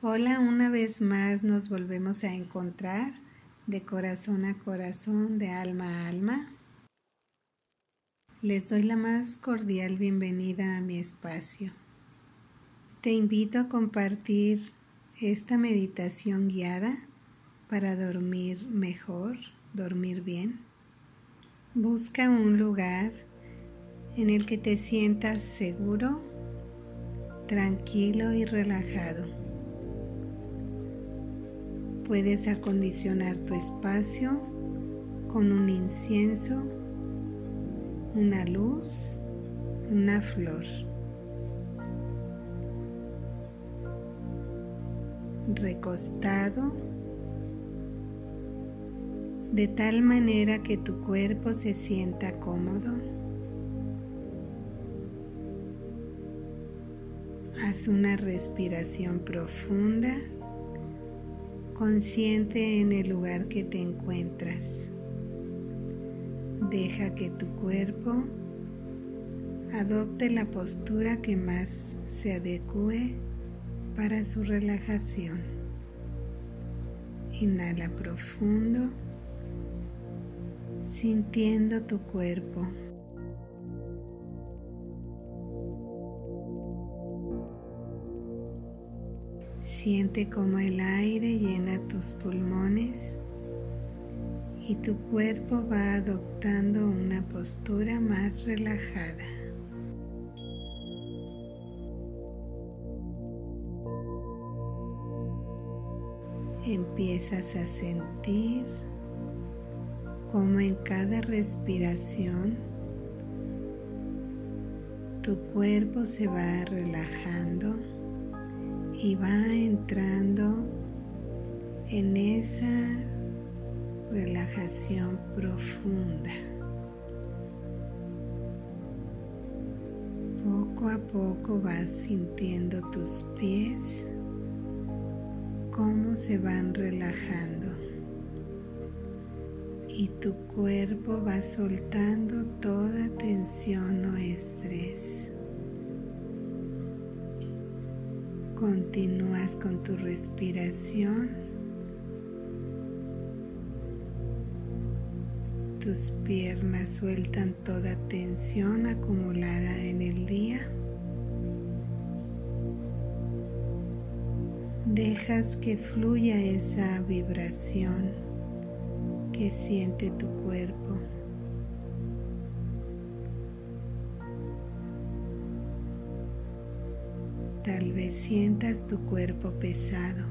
Hola, una vez más nos volvemos a encontrar de corazón a corazón, de alma a alma. Les doy la más cordial bienvenida a mi espacio. Te invito a compartir esta meditación guiada para dormir mejor, dormir bien. Busca un lugar en el que te sientas seguro, tranquilo y relajado puedes acondicionar tu espacio con un incienso, una luz, una flor. Recostado de tal manera que tu cuerpo se sienta cómodo. Haz una respiración profunda consciente en el lugar que te encuentras. Deja que tu cuerpo adopte la postura que más se adecue para su relajación. Inhala profundo, sintiendo tu cuerpo. Siente como el aire llena tus pulmones y tu cuerpo va adoptando una postura más relajada. Empiezas a sentir como en cada respiración tu cuerpo se va relajando y va entrando en esa relajación profunda. Poco a poco vas sintiendo tus pies, cómo se van relajando y tu cuerpo va soltando toda tensión o estrés. Continúas con tu respiración. Tus piernas sueltan toda tensión acumulada en el día. Dejas que fluya esa vibración que siente tu cuerpo. Sientas tu cuerpo pesado.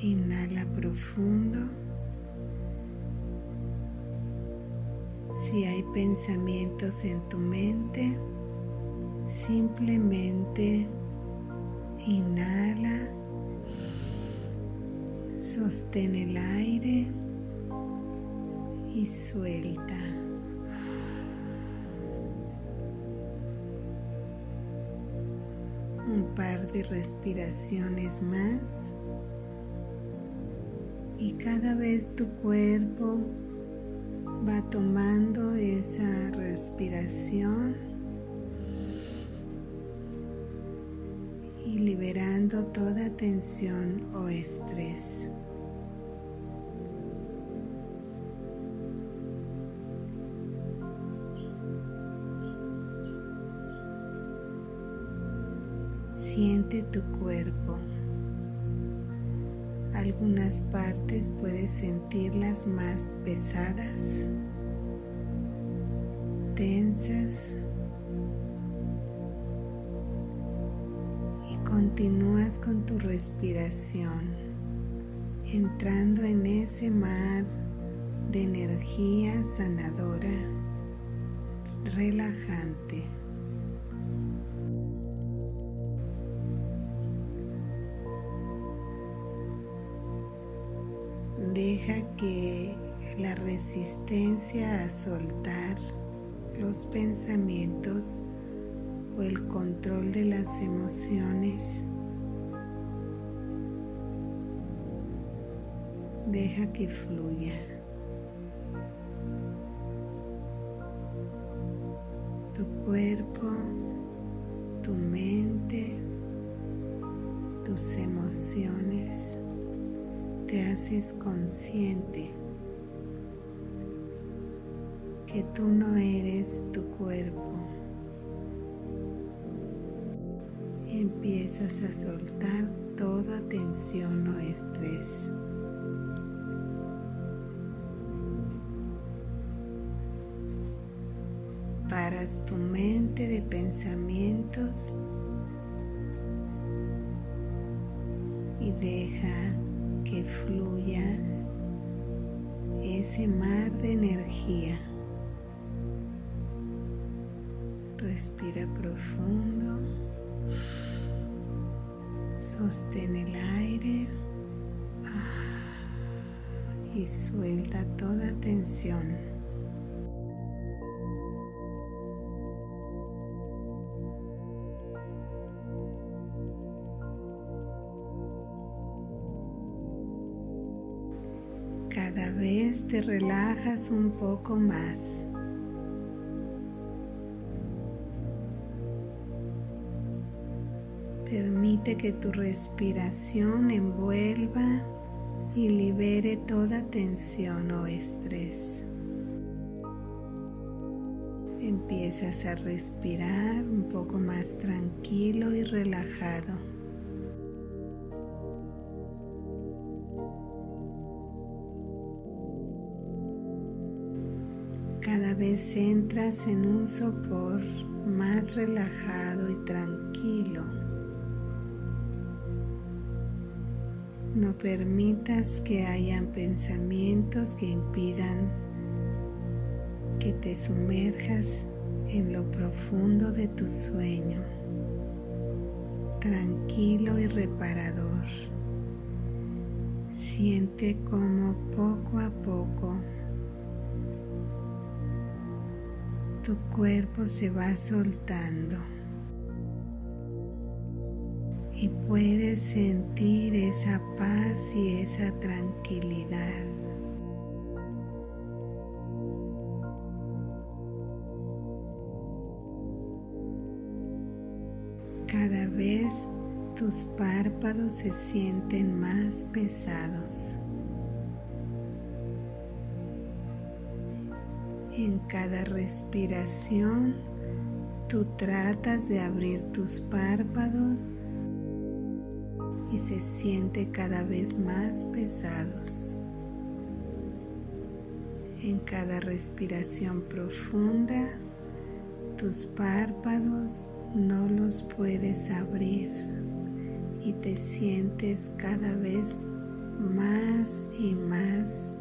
Inhala profundo. Si hay pensamientos en tu mente, simplemente inhala, sostén el aire y suelta. Par de respiraciones más y cada vez tu cuerpo va tomando esa respiración y liberando toda tensión o estrés. Tu cuerpo. Algunas partes puedes sentirlas más pesadas, tensas. Y continúas con tu respiración, entrando en ese mar de energía sanadora, relajante. Deja que la resistencia a soltar los pensamientos o el control de las emociones deja que fluya. Tu cuerpo, tu mente, tus emociones, te haces consciente que tú no eres tu cuerpo. Empiezas a soltar toda tensión o estrés. Paras tu mente de pensamientos y deja que fluya ese mar de energía. Respira profundo. Sostén el aire y suelta toda tensión. Vez te relajas un poco más. Permite que tu respiración envuelva y libere toda tensión o estrés. Empiezas a respirar un poco más tranquilo y relajado. Vez entras en un sopor más relajado y tranquilo. No permitas que hayan pensamientos que impidan que te sumerjas en lo profundo de tu sueño, tranquilo y reparador. Siente como poco a poco tu cuerpo se va soltando y puedes sentir esa paz y esa tranquilidad. Cada vez tus párpados se sienten más pesados. En cada respiración, tú tratas de abrir tus párpados y se siente cada vez más pesados. En cada respiración profunda, tus párpados no los puedes abrir y te sientes cada vez más y más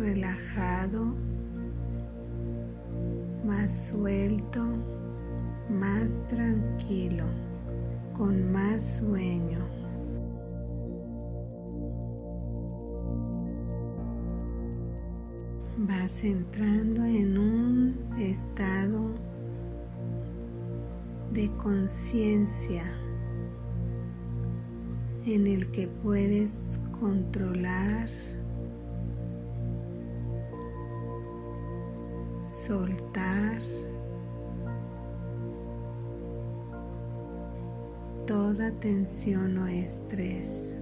relajado, más suelto más tranquilo, con más sueño. Vas entrando en un estado de conciencia en el que puedes controlar, soltar, toda tensión o estrés.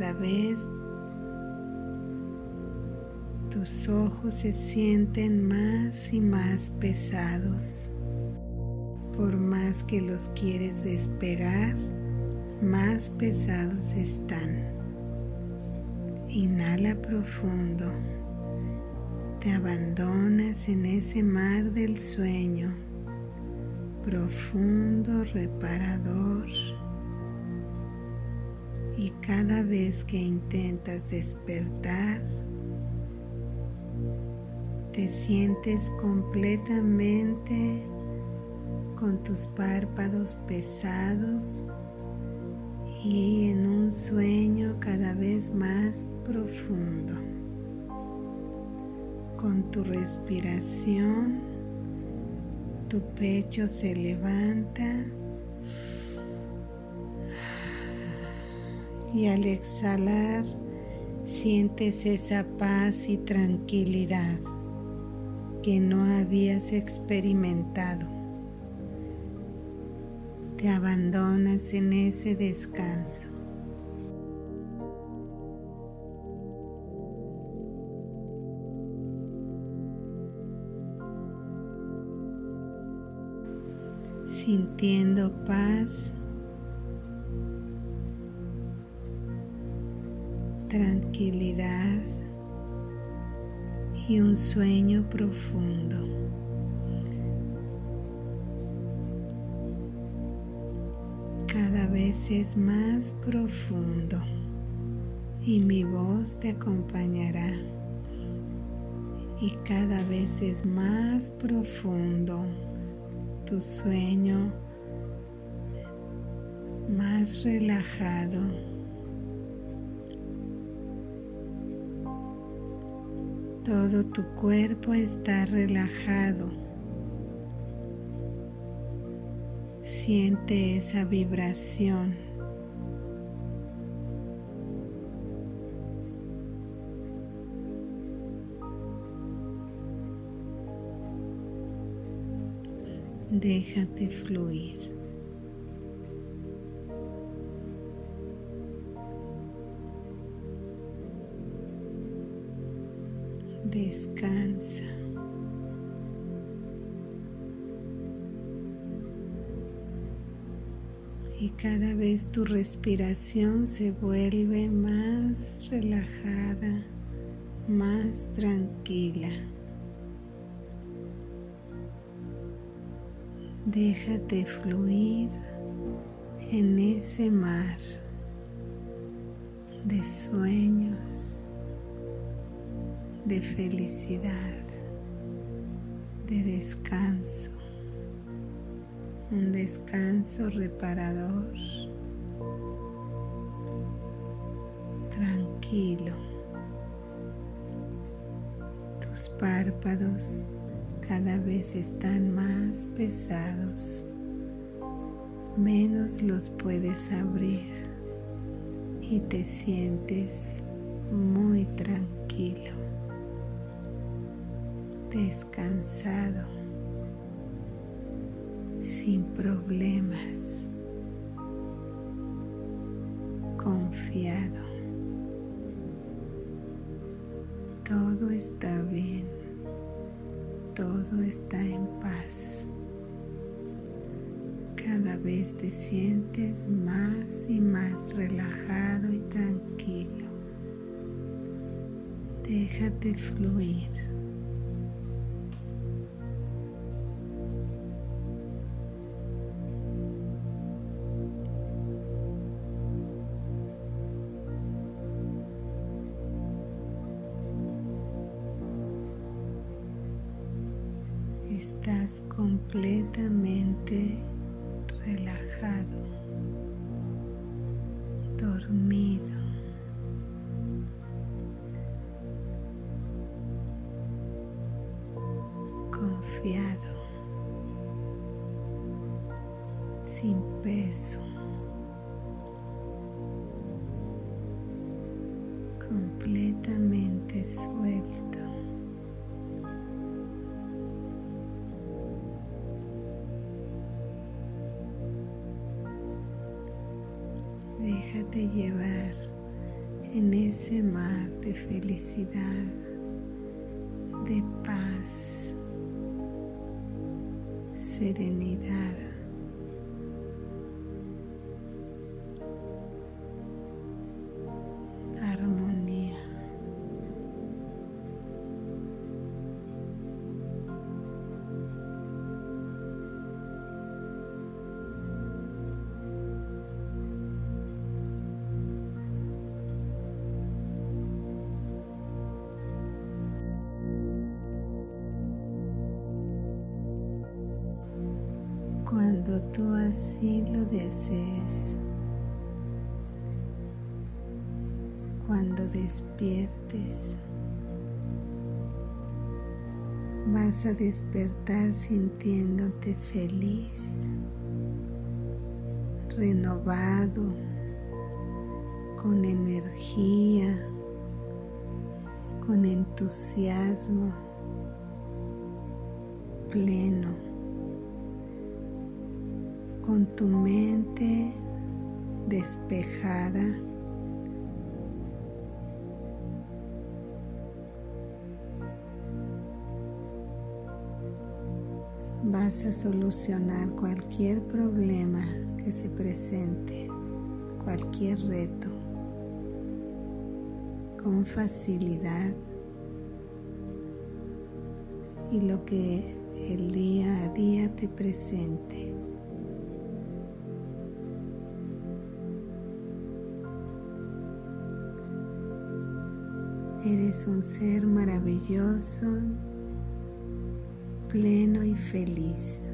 Cada vez tus ojos se sienten más y más pesados. Por más que los quieres despegar, más pesados están. Inhala profundo. Te abandonas en ese mar del sueño, profundo, reparador cada vez que intentas despertar, te sientes completamente con tus párpados pesados y en un sueño cada vez más profundo. Con tu respiración, tu pecho se levanta y al exhalar sientes esa paz y tranquilidad que no habías experimentado. Te abandonas en ese descanso. sintiendo paz tranquilidad y un sueño profundo. Cada vez es más profundo y mi voz te acompañará. Y cada vez es más profundo tu sueño, más relajado. Todo tu cuerpo está relajado. Siente esa vibración. Déjate fluir. Descansa. Y cada vez tu respiración se vuelve más relajada, más tranquila. Déjate fluir en ese mar de sueños de felicidad, de descanso, un descanso reparador, tranquilo. Tus párpados cada vez están más pesados, menos los puedes abrir y te sientes muy tranquilo descansado, sin problemas, confiado. Todo está bien, todo está en paz. Cada vez te sientes más y más relajado y tranquilo. Déjate fluir. Estás completamente relajado, dormido. confiado, sin peso, completamente suelto. Llevar en ese mar de felicidad, de paz, serenidad. Tú así lo desees. Cuando despiertes, vas a despertar sintiéndote feliz, renovado, con energía, con entusiasmo pleno, con tu mente despejada. Vas a solucionar cualquier problema que se presente, cualquier reto, con facilidad. Y lo que el día a día te presente. Eres un ser maravilloso, pleno y feliz.